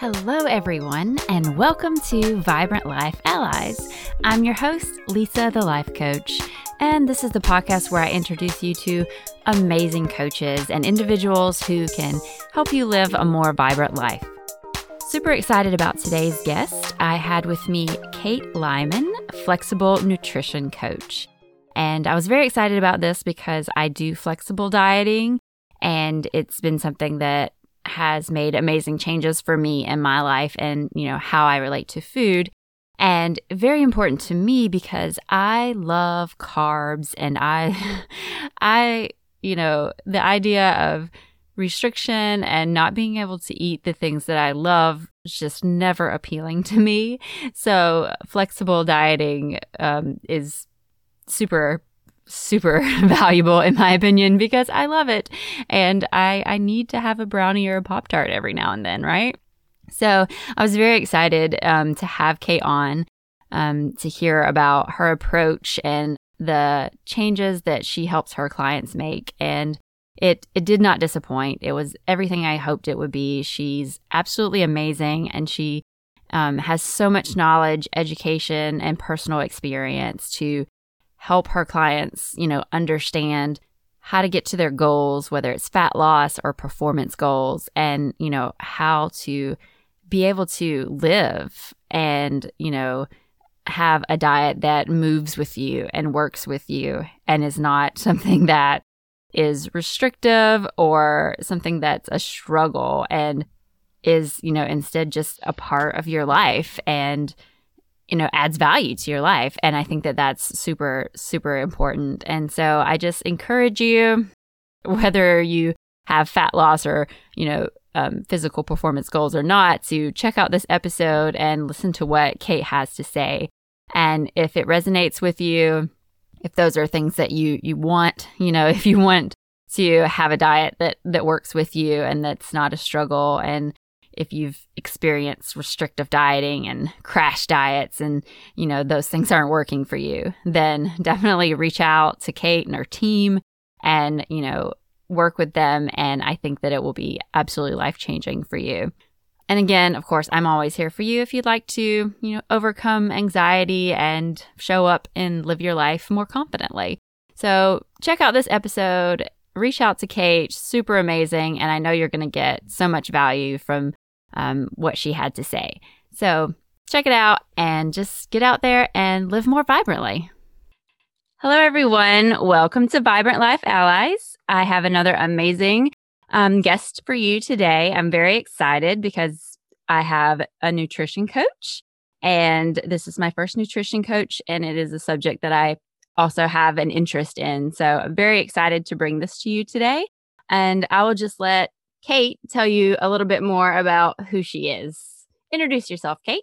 Hello, everyone, and welcome to Vibrant Life Allies. I'm your host, Lisa, the Life Coach, and this is the podcast where I introduce you to amazing coaches and individuals who can help you live a more vibrant life. Super excited about today's guest. I had with me Kate Lyman, flexible nutrition coach. And I was very excited about this because I do flexible dieting, and it's been something that has made amazing changes for me in my life and, you know, how I relate to food. And very important to me because I love carbs and I, I, you know, the idea of restriction and not being able to eat the things that I love is just never appealing to me. So flexible dieting um, is super super valuable in my opinion because I love it and I I need to have a brownie or a pop tart every now and then, right? So I was very excited um, to have Kate on um, to hear about her approach and the changes that she helps her clients make and it it did not disappoint. It was everything I hoped it would be. She's absolutely amazing and she um, has so much knowledge, education, and personal experience to help her clients, you know, understand how to get to their goals, whether it's fat loss or performance goals, and, you know, how to be able to live and, you know, have a diet that moves with you and works with you and is not something that is restrictive or something that's a struggle and is, you know, instead just a part of your life. And you know adds value to your life. And i think that that's super super important. And so i just encourage you whether you have fat loss or you know um, physical performance goals or not to check out this episode and listen to what kate has to say. And if it resonates with you if those are things that you you want you know if you want to have a diet that that works with you and that's not a struggle and if you've experienced restrictive dieting and crash diets and you know those things aren't working for you then definitely reach out to kate and her team and you know work with them. And i think that it will be absolutely life changing for you. And again of course i'm always here for you if you'd like to you know overcome anxiety and show up and live your life more confidently. So check out this episode reach out to Kate, super amazing. And I know you're going to get so much value from um, what she had to say. So check it out and just get out there and live more vibrantly. Hello, everyone. Welcome to Vibrant Life Allies. I have another amazing um, guest for you today. I'm very excited because I have a nutrition coach, and this is my first nutrition coach, and it is a subject that I also have an interest in. So I'm very excited to bring this to you today. And I will just let Kate tell you a little bit more about who she is. Introduce yourself, Kate.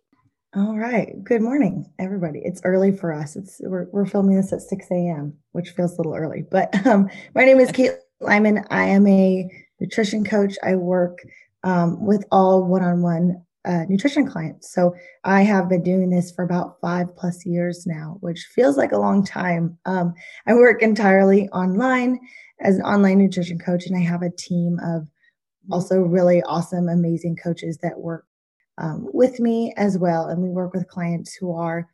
All right. Good morning, everybody. It's early for us. It's we're, we're filming this at 6 a.m., which feels a little early. But um, my name is Kate Lyman. I am a nutrition coach. I work um, with all one-on-one uh, nutrition clients. So I have been doing this for about five plus years now, which feels like a long time. Um, I work entirely online as an online nutrition coach, and I have a team of also really awesome, amazing coaches that work um, with me as well. And we work with clients who are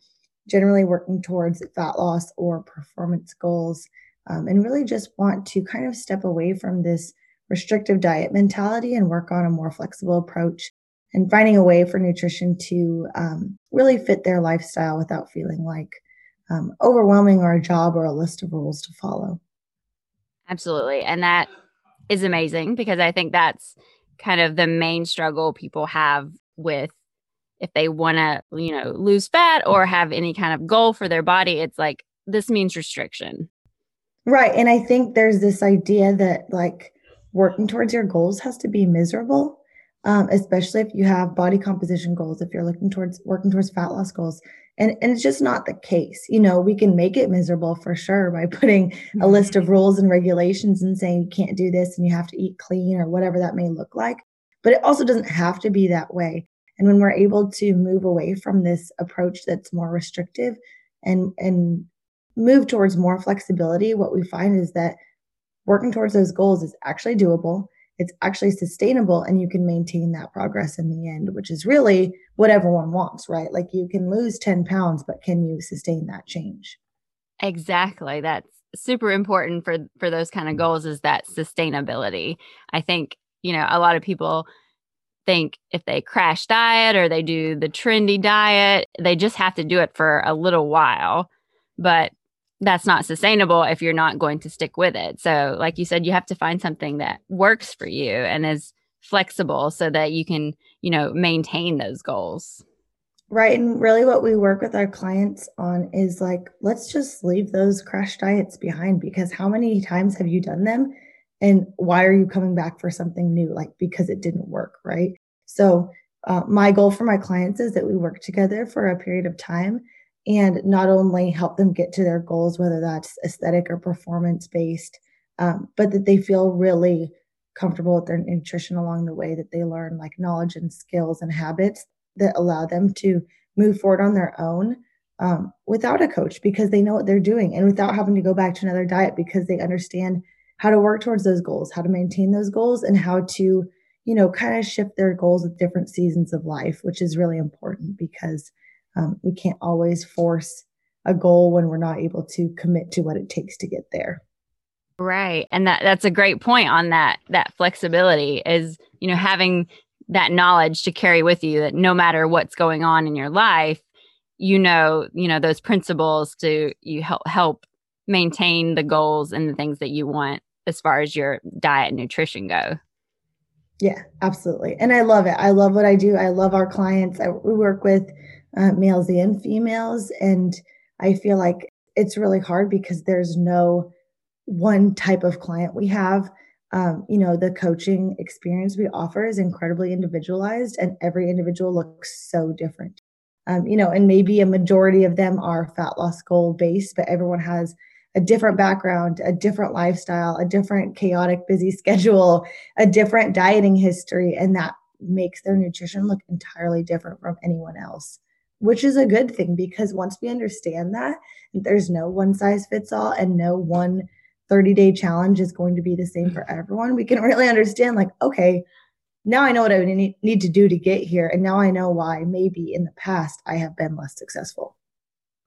generally working towards fat loss or performance goals um, and really just want to kind of step away from this restrictive diet mentality and work on a more flexible approach and finding a way for nutrition to um, really fit their lifestyle without feeling like um, overwhelming or a job or a list of rules to follow. Absolutely. And that is amazing because I think that's kind of the main struggle people have with if they want to, you know, lose fat or have any kind of goal for their body. It's like this means restriction. Right. And I think there's this idea that like working towards your goals has to be miserable. Um, especially if you have body composition goals, if you're looking towards working towards fat loss goals, and, and it's just not the case. You know, we can make it miserable for sure by putting a list of mm-hmm. rules and regulations and saying you can't do this and you have to eat clean or whatever that may look like. But it also doesn't have to be that way. And when we're able to move away from this approach that's more restrictive and and move towards more flexibility, what we find is that working towards those goals is actually doable. It's actually sustainable and you can maintain that progress in the end, which is really what everyone wants, right? Like you can lose 10 pounds, but can you sustain that change? Exactly. That's super important for for those kind of goals is that sustainability. I think, you know, a lot of people think if they crash diet or they do the trendy diet, they just have to do it for a little while. But that's not sustainable if you're not going to stick with it. So, like you said, you have to find something that works for you and is flexible so that you can, you know, maintain those goals. Right. And really, what we work with our clients on is like, let's just leave those crash diets behind because how many times have you done them? And why are you coming back for something new? Like, because it didn't work. Right. So, uh, my goal for my clients is that we work together for a period of time and not only help them get to their goals, whether that's aesthetic or performance based, um, but that they feel really comfortable with their nutrition along the way, that they learn like knowledge and skills and habits that allow them to move forward on their own um, without a coach because they know what they're doing and without having to go back to another diet because they understand how to work towards those goals, how to maintain those goals, and how to, you know, kind of shift their goals with different seasons of life, which is really important because um, we can't always force a goal when we're not able to commit to what it takes to get there. Right. And that that's a great point on that that flexibility is, you know, having that knowledge to carry with you that no matter what's going on in your life, you know, you know, those principles to you help help maintain the goals and the things that you want as far as your diet and nutrition go. Yeah, absolutely. And I love it. I love what I do. I love our clients. I, we work with uh, males and females. And I feel like it's really hard because there's no one type of client we have um, you know, the coaching experience we offer is incredibly individualized, and every individual looks so different. Um, you know, and maybe a majority of them are fat loss goal based, but everyone has a different background, a different lifestyle, a different chaotic, busy schedule, a different dieting history, and that makes their nutrition look entirely different from anyone else, which is a good thing because once we understand that, there's no one size fits all and no one 30 day challenge is going to be the same for mm-hmm. everyone, we can really understand, like, okay, now I know what I need, need to do to get here. And now I know why maybe in the past I have been less successful.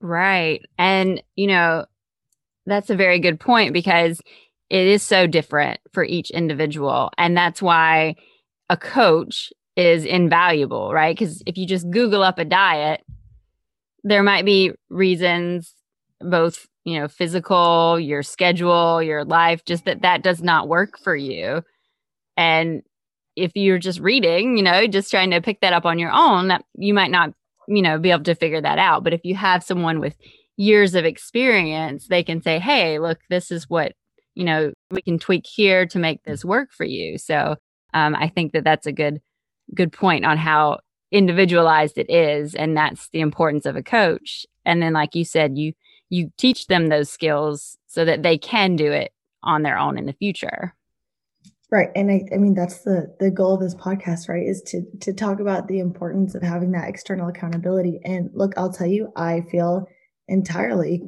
Right. And, you know, that's a very good point because it is so different for each individual. And that's why a coach is invaluable, right? Because if you just Google up a diet, there might be reasons both you know physical your schedule your life just that that does not work for you. And if you're just reading you know just trying to pick that up on your own that you might not you know be able to figure that out. But if you have someone with years of experience they can say hey look this is what you know we can tweak here to make this work for you. So um, i think that that's a good good point on how individualized it is and that's the importance of a coach. And then like you said you you teach them those skills so that they can do it on their own in the future. Right. And I, I mean that's the the goal of this podcast right is to to talk about the importance of having that external accountability. And look i'll tell you i feel entirely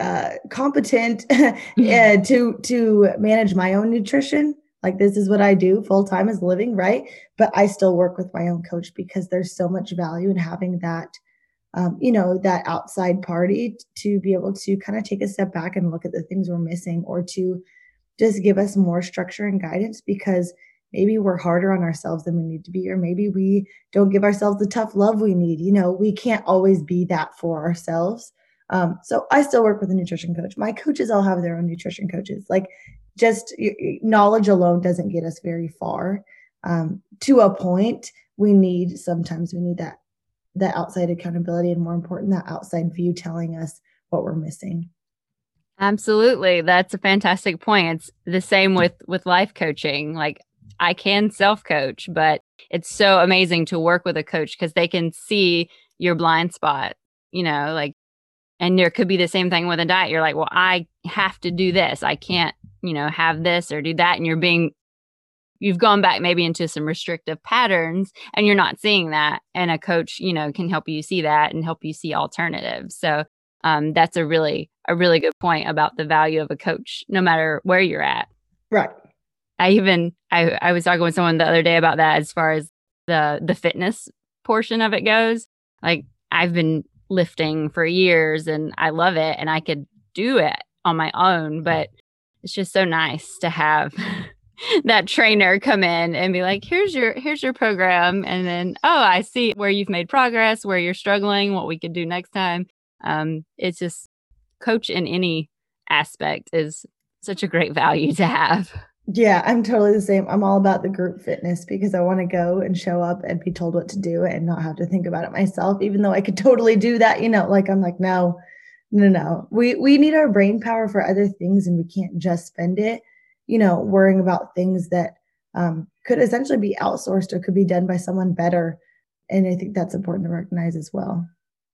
uh, competent uh, to to manage my own nutrition like this is what i do full time as living right but i still work with my own coach because there's so much value in having that um, you know, that outside party to be able to kind of take a step back and look at the things we're missing or to just give us more structure and guidance because maybe we're harder on ourselves than we need to be, or maybe we don't give ourselves the tough love we need. You know, we can't always be that for ourselves. Um, so I still work with a nutrition coach. My coaches all have their own nutrition coaches. Like, just knowledge alone doesn't get us very far. Um, to a point, we need sometimes we need that that outside accountability and more important that outside view telling us what we're missing. Absolutely. That's a fantastic point. It's the same with with life coaching. Like i can self coach but it's so amazing to work with a coach because they can see your blind spot you know like and there could be the same thing with a diet. You're like well i have to do this. I can't you know have this or do that and you're being you've gone back maybe into some restrictive patterns and you're not seeing that and a coach you know can help you see that and help you see alternatives. So um, that's a really a really good point about the value of a coach no matter where you're at. Right. I even I, I was talking with someone the other day about that as far as the the fitness portion of it goes. Like I've been lifting for years and I love it and I could do it on my own, but it's just so nice to have that trainer come in and be like, here's your here's your program. And then, oh, I see where you've made progress, where you're struggling, what we could do next time. Um, it's just coach in any aspect is such a great value to have. Yeah, I'm totally the same. I'm all about the group fitness because I want to go and show up and be told what to do and not have to think about it myself, even though I could totally do that. You know, like I'm like, no, no, no. We we need our brain power for other things and we can't just spend it, you know, worrying about things that um, could essentially be outsourced or could be done by someone better. And I think that's important to recognize as well.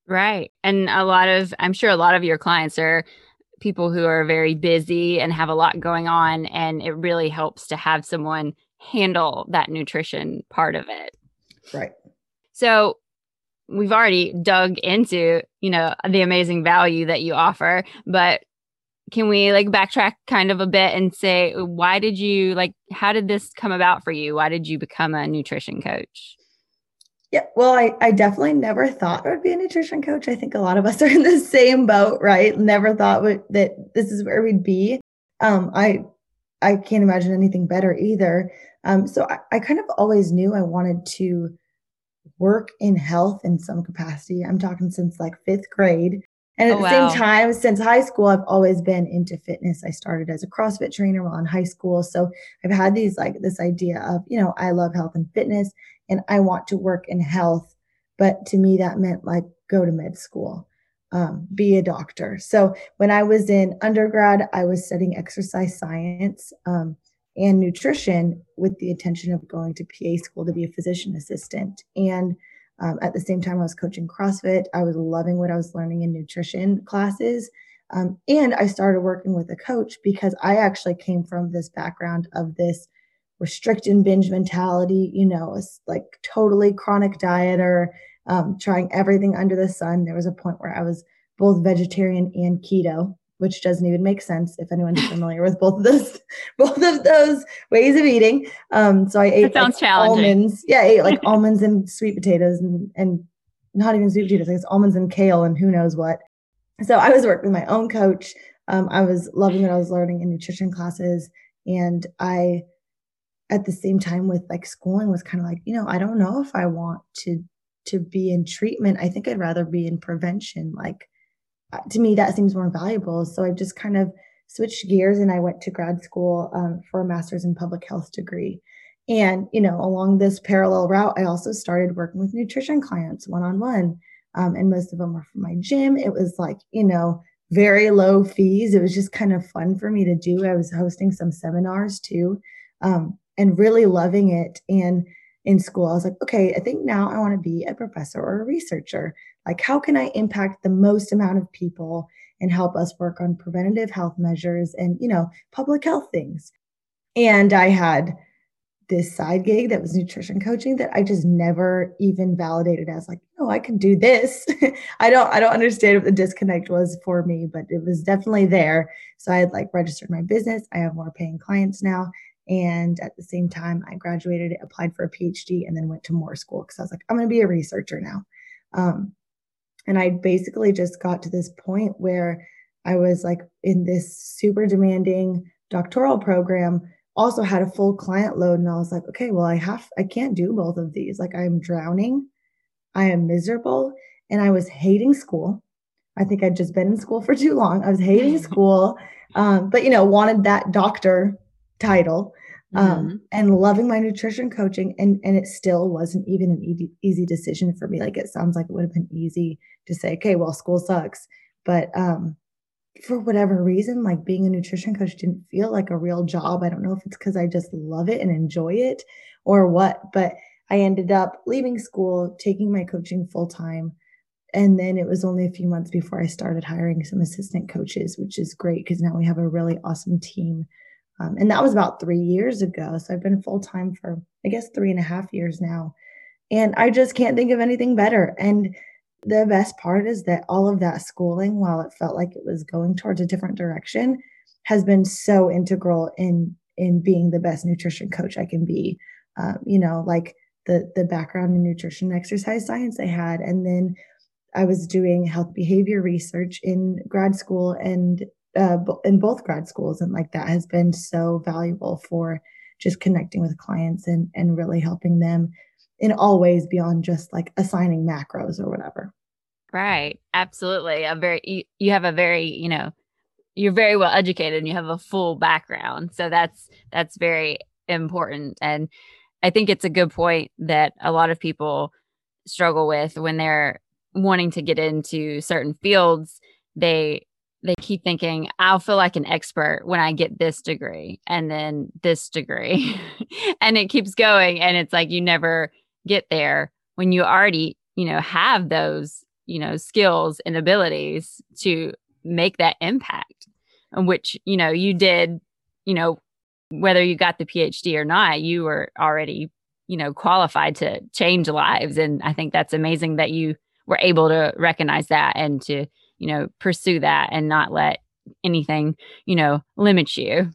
Right. And a lot of, I'm sure a lot of your clients are people who are very busy and have a lot going on. And it really helps to have someone handle that nutrition part of it. Right. So we've already dug into, you know, the amazing value that you offer, but can we like backtrack kind of a bit and say why did you like how did this come about for you? Why did you become a nutrition coach? Yeah, well, I, I definitely never thought I would be a nutrition coach. I think a lot of us are in the same boat, right? Never thought that this is where we'd be. Um, I I can't imagine anything better either. Um, so I, I kind of always knew I wanted to work in health in some capacity. I'm talking since like fifth grade. And at oh, the wow. same time, since high school, I've always been into fitness. I started as a CrossFit trainer while in high school. So I've had these like this idea of, you know, I love health and fitness and I want to work in health. But to me, that meant like go to med school, um, be a doctor. So when I was in undergrad, I was studying exercise science um, and nutrition with the intention of going to PA school to be a physician assistant. And um, at the same time, I was coaching CrossFit. I was loving what I was learning in nutrition classes. Um, and I started working with a coach because I actually came from this background of this restrict and binge mentality, you know, it's like totally chronic dieter, um, trying everything under the sun. There was a point where I was both vegetarian and keto, which doesn't even make sense if anyone's familiar with both of those, both of those ways of eating. Um, so I ate sounds like challenging. almonds. Yeah, I ate like almonds and sweet potatoes and and not even sweet potatoes, I guess almonds and kale and who knows what. So I was working with my own coach. Um, I was loving what I was learning in nutrition classes, and I at the same time with like schooling was kind of like you know i don't know if i want to to be in treatment i think i'd rather be in prevention like to me that seems more valuable. So i just kind of switched gears and i went to grad school um, for a master's in public health degree. And you know along this parallel route i also started working with nutrition clients one-on-one um, and most of them were from my gym. It was like you know very low fees. It was just kind of fun for me to do. I was hosting some seminars too um, and really loving it. And in school, I was like, okay, I think now I want to be a professor or a researcher. Like, how can I impact the most amount of people and help us work on preventative health measures and, you know, public health things? And I had this side gig that was nutrition coaching that I just never even validated as like, oh, I can do this. I don't I don't understand what the disconnect was for me, but it was definitely there. So I had like registered my business. I have more paying clients now. And at the same time, I graduated, applied for a PhD, and then went to more school because I was like, I'm going to be a researcher now. Um, and I basically just got to this point where I was like in this super demanding doctoral program, also had a full client load. And I was like, okay, well, I have, I can't do both of these. Like, I'm drowning, I am miserable, and I was hating school. I think I'd just been in school for too long. I was hating school, um, but you know, wanted that doctor title um, mm-hmm. and loving my nutrition coaching and and it still wasn't even an easy, easy decision for me. Like it sounds like it would have been easy to say okay well school sucks. But um for whatever reason like being a nutrition coach didn't feel like a real job. I don't know if it's because i just love it and enjoy it or what but i ended up leaving school taking my coaching full time and then it was only a few months before i started hiring some assistant coaches which is great because now we have a really awesome team um, and that was about three years ago. So I've been full time for, I guess, three and a half years now. And I just can't think of anything better. And the best part is that all of that schooling, while it felt like it was going towards a different direction, has been so integral in in being the best nutrition coach I can be. Um, you know, like the the background in nutrition exercise science I had, and then I was doing health behavior research in grad school and uh, in both grad schools, and like that has been so valuable for just connecting with clients and and really helping them in all ways beyond just like assigning macros or whatever. Right. Absolutely. A very you, you have a very, you know, you're very well educated and you have a full background. So that's that's very important and I think it's a good point that a lot of people struggle with when they're wanting to get into certain fields. They they keep thinking, I'll feel like an expert when I get this degree and then this degree. and it keeps going. And it's like you never get there when you already, you know, have those, you know, skills and abilities to make that impact, which, you know, you did, you know, whether you got the PhD or not, you were already, you know, qualified to change lives. And I think that's amazing that you were able to recognize that and to, you know, pursue that and not let anything, you know, limit you.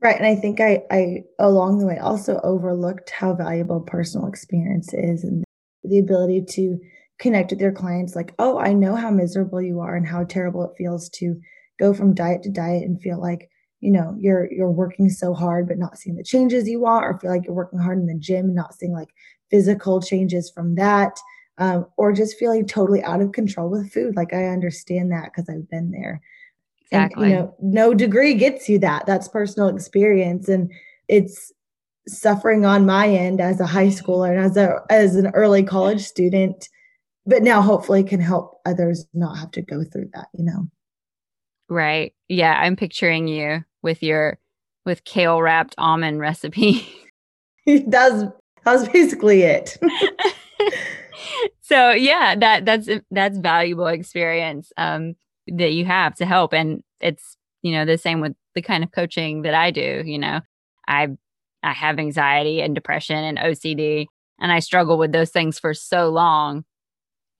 Right. And I think I, I along the way also overlooked how valuable personal experience is and the ability to connect with your clients like, oh, I know how miserable you are and how terrible it feels to go from diet to diet and feel like you know you're you're working so hard but not seeing the changes you want or feel like you're working hard in the gym and not seeing like physical changes from that um, or just feeling totally out of control with food. Like i understand that because i've been there. Exactly and, you know no degree gets you that. That's personal experience and it's suffering on my end as a high schooler and as a as an early college student but now hopefully can help others not have to go through that you know? Right. Yeah i'm picturing you with your with kale wrapped almond recipe. That's that's basically it. so yeah, that that's that's valuable experience um, that you have to help, and it's you know the same with the kind of coaching that I do. You know, I I have anxiety and depression and OCD, and I struggle with those things for so long,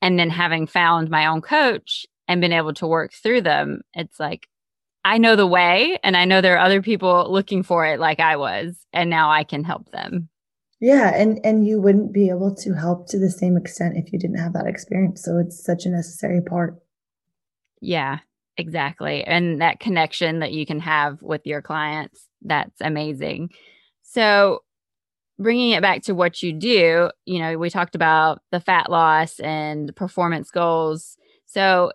and then having found my own coach and been able to work through them, it's like I know the way and I know there are other people looking for it like I was and now I can help them. Yeah, and and you wouldn't be able to help to the same extent if you didn't have that experience. So it's such a necessary part. Yeah, exactly. And that connection that you can have with your clients, that's amazing. So bringing it back to what you do, you know, we talked about the fat loss and performance goals. So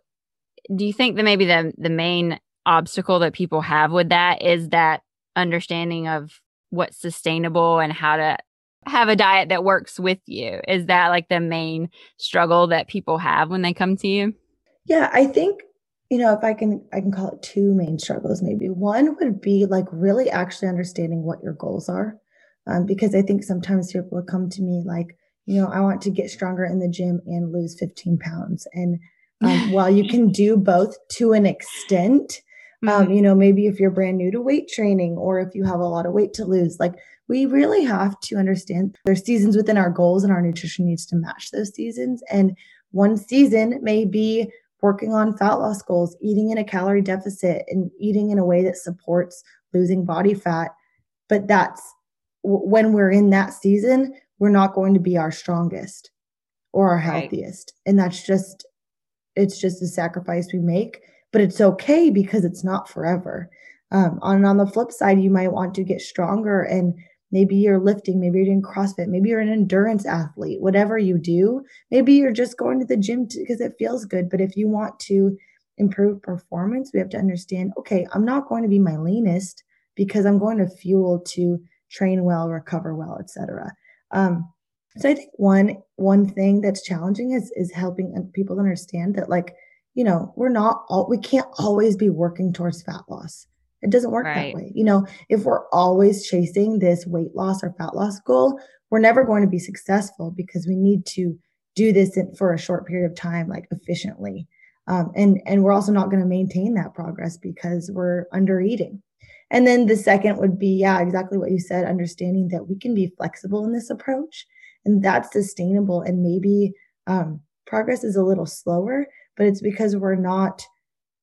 do you think that maybe the the main obstacle that people have with that is that understanding of what's sustainable and how to have a diet that works with you. Is that like the main struggle that people have when they come to you? Yeah, I think you know, if I can I can call it two main struggles maybe. One would be like really actually understanding what your goals are. Um, because I think sometimes people will come to me like, you know, I want to get stronger in the gym and lose 15 pounds. And um, while you can do both to an extent, um, mm-hmm. Um, you know, maybe if you're brand new to weight training or if you have a lot of weight to lose, like we really have to understand there's seasons within our goals and our nutrition needs to match those seasons. And one season may be working on fat loss goals, eating in a calorie deficit and eating in a way that supports losing body fat. But that's when we're in that season, we're not going to be our strongest or our healthiest. Right. And that's just, it's just a sacrifice we make but it's okay because it's not forever. Um, on on the flip side, you might want to get stronger and maybe you're lifting, maybe you're doing CrossFit, maybe you're an endurance athlete, whatever you do, maybe you're just going to the gym because it feels good. But if you want to improve performance, we have to understand, okay, I'm not going to be my leanest because I'm going to fuel to train well, recover well, etc. Um, so I think one one thing that's challenging is is helping people understand that like you know, we're not all, we can't always be working towards fat loss. It doesn't work right. that way. You know, if we're always chasing this weight loss or fat loss goal, we're never going to be successful because we need to do this in, for a short period of time, like efficiently. Um, and and we're also not going to maintain that progress because we're under eating. And then the second would be, yeah, exactly what you said, understanding that we can be flexible in this approach and that's sustainable. And maybe um, progress is a little slower, but it's because we're not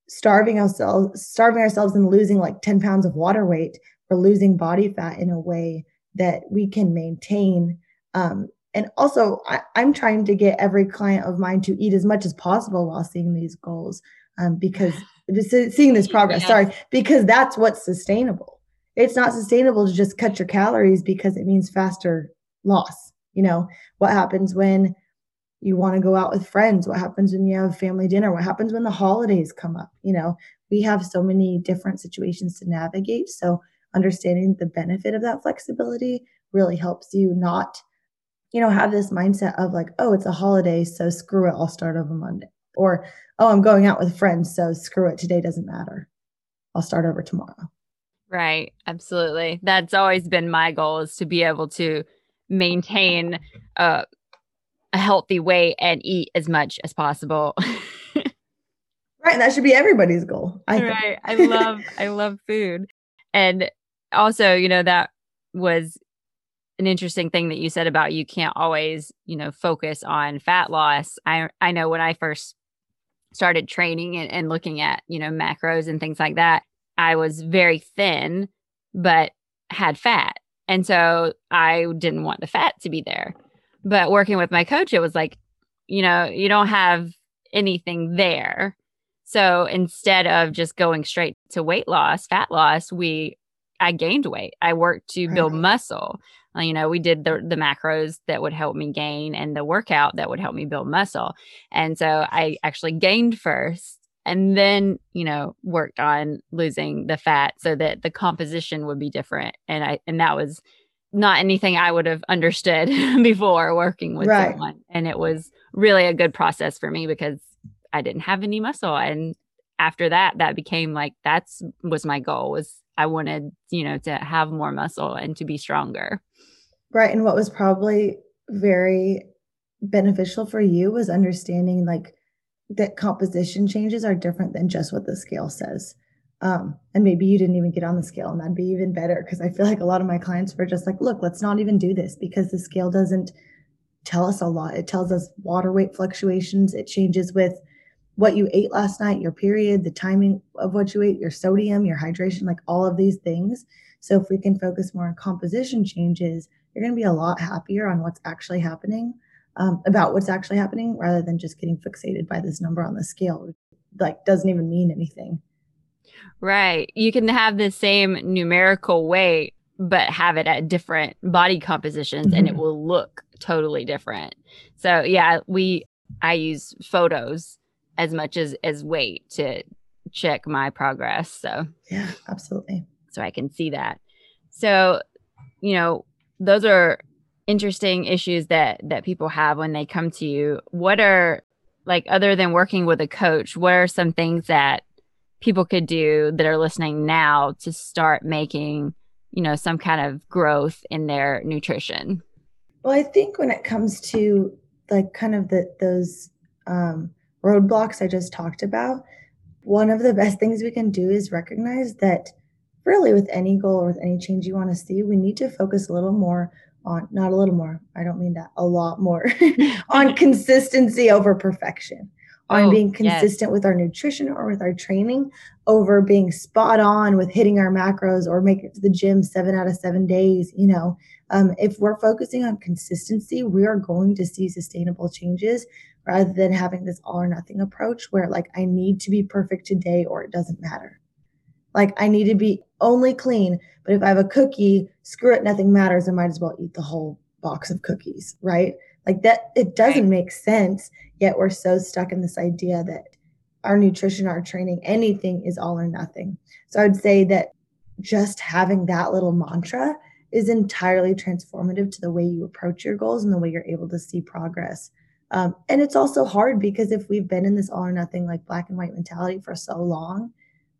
starving ourselves starving ourselves and losing like 10 pounds of water weight we're losing body fat in a way that we can maintain. Um, and also, I, am trying to get every client of mine to eat as much as possible while seeing these goals um, because seeing this progress, yeah. sorry, because that's what's sustainable. It's not sustainable to just cut your calories because it means faster loss. You know, what happens when you want to go out with friends? What happens when you have family dinner? What happens when the holidays come up? You know, we have so many different situations to navigate. So, understanding the benefit of that flexibility really helps you not, you know, have this mindset of like, oh, it's a holiday, so screw it, I'll start over Monday. Or, oh, I'm going out with friends, so screw it, today doesn't matter. I'll start over tomorrow. Right. Absolutely. That's always been my goal is to be able to maintain a, a healthy weight and eat as much as possible. right. That should be everybody's goal. I right. I love, I love food. And also, you know, that was an interesting thing that you said about you can't always, you know, focus on fat loss. I I know when I first started training and, and looking at, you know, macros and things like that, I was very thin, but had fat. And so I didn't want the fat to be there. But working with my coach, it was like, you know, you don't have anything there. So instead of just going straight to weight loss, fat loss, we I gained weight. I worked to build muscle. Uh, you know, we did the the macros that would help me gain and the workout that would help me build muscle. And so I actually gained first and then, you know, worked on losing the fat so that the composition would be different. And I and that was not anything I would have understood before working with right. someone. And it was really a good process for me because I didn't have any muscle and after that that became like that's was my goal was I wanted, you know, to have more muscle and to be stronger. Right. And what was probably very beneficial for you was understanding like that composition changes are different than just what the scale says. Um, and maybe you didn't even get on the scale, and that'd be even better because I feel like a lot of my clients were just like, look, let's not even do this because the scale doesn't tell us a lot. It tells us water weight fluctuations, it changes with what you ate last night, your period, the timing of what you ate, your sodium, your hydration, like all of these things. So if we can focus more on composition changes, you're going to be a lot happier on what's actually happening, um, about what's actually happening, rather than just getting fixated by this number on the scale. Like doesn't even mean anything. Right. You can have the same numerical weight, but have it at different body compositions, mm-hmm. and it mm-hmm. will look totally different. So yeah, we I use photos as much as as weight to check my progress. So yeah, absolutely. So I can see that. So, you know, those are interesting issues that that people have when they come to you. What are like other than working with a coach, what are some things that people could do that are listening now to start making, you know, some kind of growth in their nutrition? Well, I think when it comes to like kind of the those um roadblocks I just talked about, one of the best things we can do is recognize that really with any goal or with any change you want to see, we need to focus a little more on, not a little more, I don't mean that, a lot more, on consistency over perfection, on oh, being consistent yes. with our nutrition or with our training over being spot on with hitting our macros or making it to the gym seven out of seven days. You know, um, if we're focusing on consistency, we are going to see sustainable changes rather than having this all or nothing approach where like I need to be perfect today or it doesn't matter. Like I need to be only clean, but if I have a cookie, screw it, nothing matters. I might as well eat the whole box of cookies, right? Like that, it doesn't make sense. Yet we're so stuck in this idea that our nutrition, our training, anything is all or nothing. So I would say that just having that little mantra is entirely transformative to the way you approach your goals and the way you're able to see progress. Um, and it's also hard because if we've been in this all or nothing, like black and white mentality for so long,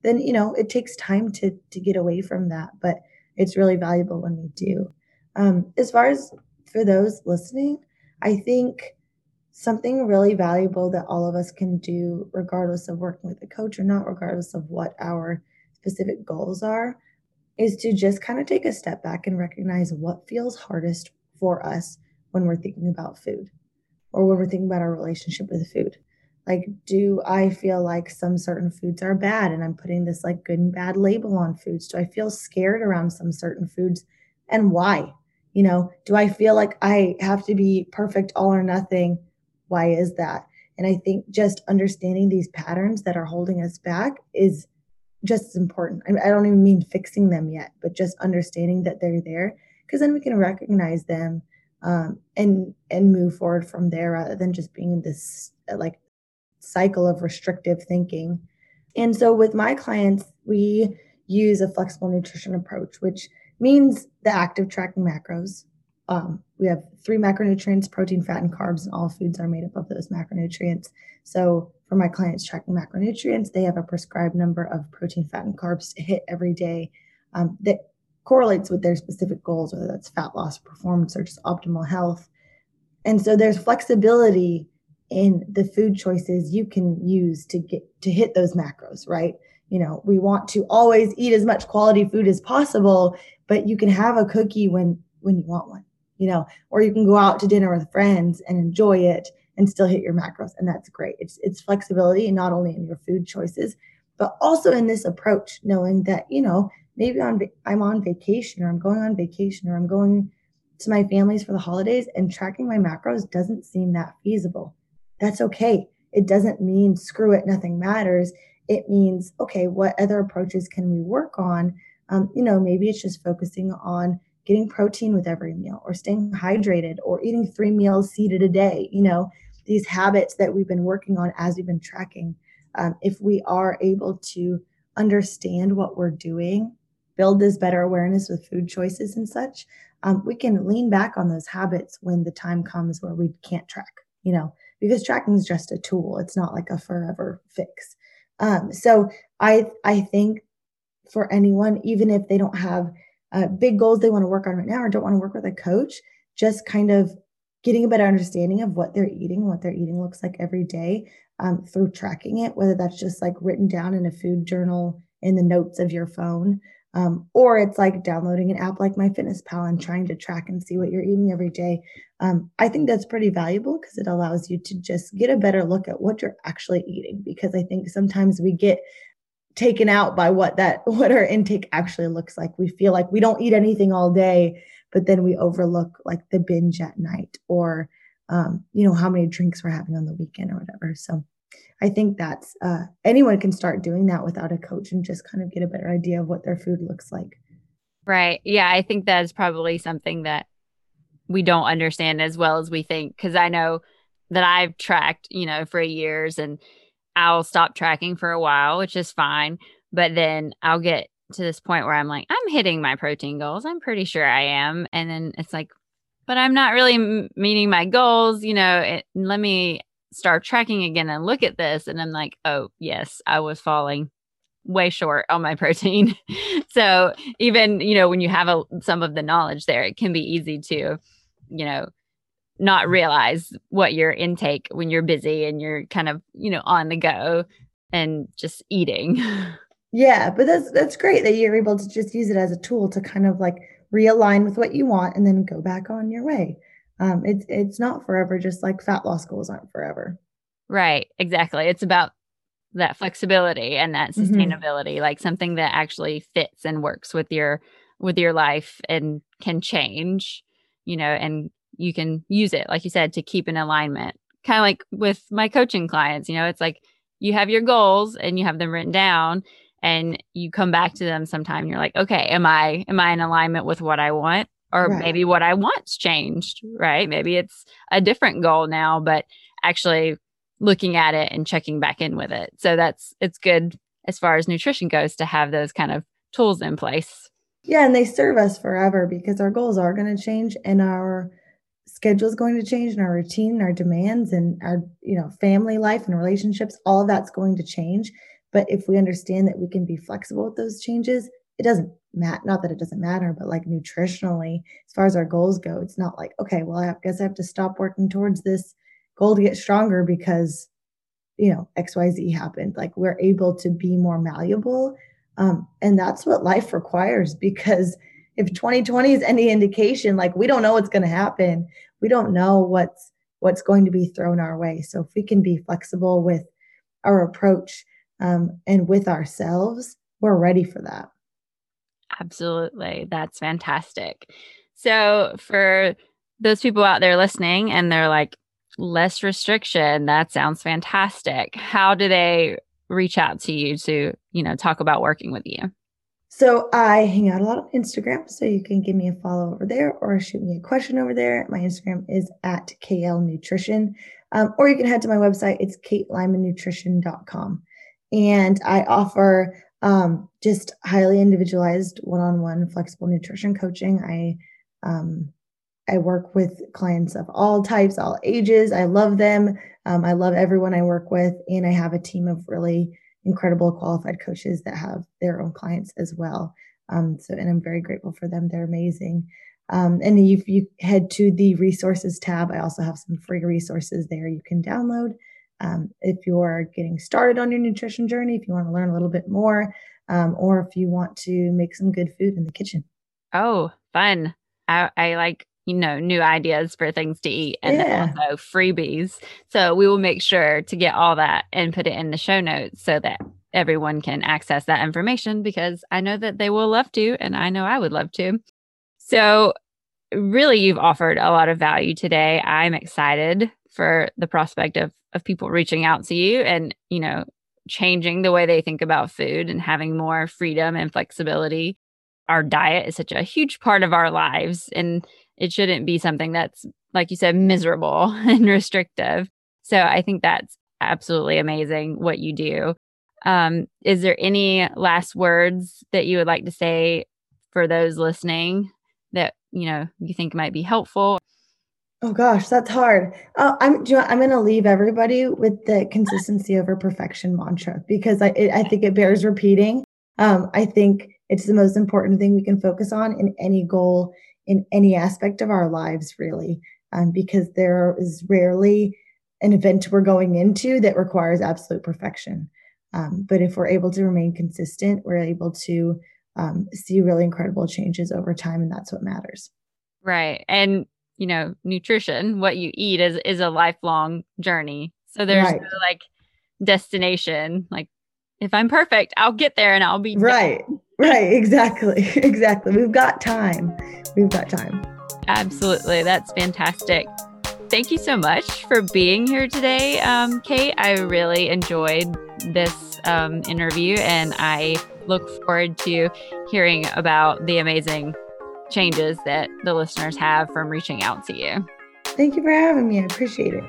then you know it takes time to to get away from that. But it's really valuable when we do. Um, as far as for those listening, I think something really valuable that all of us can do, regardless of working with a coach or not, regardless of what our specific goals are, is to just kind of take a step back and recognize what feels hardest for us when we're thinking about food or when we're thinking about our relationship with food. Like, do I feel like some certain foods are bad and I'm putting this like good and bad label on foods? Do I feel scared around some certain foods and why? You know, do I feel like I have to be perfect all or nothing? Why is that? And I think just understanding these patterns that are holding us back is just as important. I, don't even mean fixing them yet, but just understanding that they're there because then we can recognize them um, and and move forward from there rather than just being in this like cycle of restrictive thinking. And so with my clients, we use a flexible nutrition approach, which means the active tracking macros. Um, we have three macronutrients protein, fat, and carbs, and all foods are made up of those macronutrients. So, for my clients tracking macronutrients, they have a prescribed number of protein, fat, and carbs to hit every day um, that correlates with their specific goals, whether that's fat loss, performance, or just optimal health. And so, there's flexibility in the food choices you can use to get to hit those macros, right? You know, we want to always eat as much quality food as possible, but you can have a cookie when when you want one, you know, or you can go out to dinner with friends and enjoy it and still hit your macros and that's great. It's it's flexibility not only in your food choices, but also in this approach knowing that, you know, maybe on I'm on vacation or I'm going on vacation or I'm going to my family's for the holidays and tracking my macros doesn't seem that feasible that's okay. It doesn't mean screw it, nothing matters. It means, okay, what other approaches can we work on? Um, you know, maybe it's just focusing on getting protein with every meal or staying hydrated or eating three meals seated a day. You know, these habits that we've been working on as we've been tracking. Um, if we are able to understand what we're doing, build this better awareness with food choices and such, um, we can lean back on those habits when the time comes where we can't track. You know, because tracking is just a tool. It's not like a forever fix. Um, so I I think for anyone, even if they don't have uh, big goals they want to work on right now or don't want to work with a coach, just kind of getting a better understanding of what they're eating, what their eating looks like every day um, through tracking it, whether that's just like written down in a food journal in the notes of your phone, um, or it's like downloading an app like MyFitnessPal and trying to track and see what you're eating every day. Um, I think that's pretty valuable because it allows you to just get a better look at what you're actually eating. Because I think sometimes we get taken out by what that what our intake actually looks like. We feel like we don't eat anything all day, but then we overlook like the binge at night or um, you know how many drinks we're having on the weekend or whatever. So I think that's uh, anyone can start doing that without a coach and just kind of get a better idea of what their food looks like. Right. Yeah. I think that's probably something that we don't understand as well as we think. Cause I know that I've tracked, you know, for years and I'll stop tracking for a while, which is fine. But then I'll get to this point where I'm like, I'm hitting my protein goals. I'm pretty sure I am. And then it's like, but I'm not really m- meeting my goals. You know, it, let me start tracking again and look at this and I'm like, oh, yes, I was falling way short on my protein. so even, you know, when you have a, some of the knowledge there, it can be easy to, you know, not realize what your intake when you're busy and you're kind of, you know, on the go and just eating. Yeah, but that's that's great that you're able to just use it as a tool to kind of like realign with what you want and then go back on your way um, it's it's not forever just like fat loss goals aren't forever right exactly it's about that flexibility and that mm-hmm. sustainability mm-hmm. like something that actually fits and works with your with your life and can change you know and you can use it like you said to keep in alignment kind of like with my coaching clients you know it's like you have your goals and you have them written down and you come back to them sometime you're like okay am i am i in alignment with what i want or right. maybe what I want's changed, right? Maybe it's a different goal now, but actually looking at it and checking back in with it. So that's it's good as far as nutrition goes to have those kind of tools in place. Yeah, and they serve us forever because our goals are going to change and our schedule is going to change and our routine and our demands and our you know family life and relationships all of that's going to change. But if we understand that we can be flexible with those changes it doesn't matter not that it doesn't matter but like nutritionally as far as our goals go it's not like okay well i guess i have to stop working towards this goal to get stronger because you know xyz happened. Like we're able to be more malleable. Um, and that's what life requires because if 2020 is any indication like we don't know what's going to happen we don't know what's what's going to be thrown our way. So if we can be flexible with our approach um, and with ourselves, we're ready for that. Absolutely. That's fantastic. So, for those people out there listening and they're like, less restriction, that sounds fantastic. How do they reach out to you to, you know, talk about working with you? So I hang out a lot on Instagram, so you can give me a follow over there or shoot me a question over there. My Instagram is at KL Nutrition, um, or you can head to my website. It's katelymannutrition.com. And I offer um, just highly individualized one-on-one flexible nutrition coaching. I um, I work with clients of all types, all ages. I love them. Um, I love everyone I work with, and I have a team of really incredible qualified coaches that have their own clients as well. Um, so, and I'm very grateful for them. They're amazing. Um, and if you head to the resources tab, I also have some free resources there you can download. Um, if you're getting started on your nutrition journey, if you want to learn a little bit more, um, or if you want to make some good food in the kitchen. Oh, fun. I, I like you know new ideas for things to eat and yeah. also freebies. So we will make sure to get all that and put it in the show notes so that everyone can access that information because i know that they will love to and i know i would love to. So really you've offered a lot of value today. I'm excited for the prospect of of people reaching out to you and you know changing the way they think about food and having more freedom and flexibility. Our diet is such a huge part of our lives and it shouldn't be something that's, like you said, miserable and restrictive. So I think that's absolutely amazing what you do. Um, is there any last words that you would like to say for those listening that you know you think might be helpful? Oh gosh, that's hard. Uh, I'm you know, I'm going to leave everybody with the consistency over perfection mantra because I it, I think it bears repeating. Um, I think it's the most important thing we can focus on in any goal in any aspect of our lives, really, um, because there is rarely an event we're going into that requires absolute perfection. Um, but if we're able to remain consistent, we're able to um, see really incredible changes over time, and that's what matters. Right, and you know, nutrition, what you eat is is a lifelong journey. So there's right. no, like destination. Like if I'm perfect, I'll get there and I'll be right. Right, exactly. Exactly. We've got time. We've got time. Absolutely. That's fantastic. Thank you so much for being here today, um, Kate. I really enjoyed this um, interview and I look forward to hearing about the amazing changes that the listeners have from reaching out to you. Thank you for having me. I appreciate it.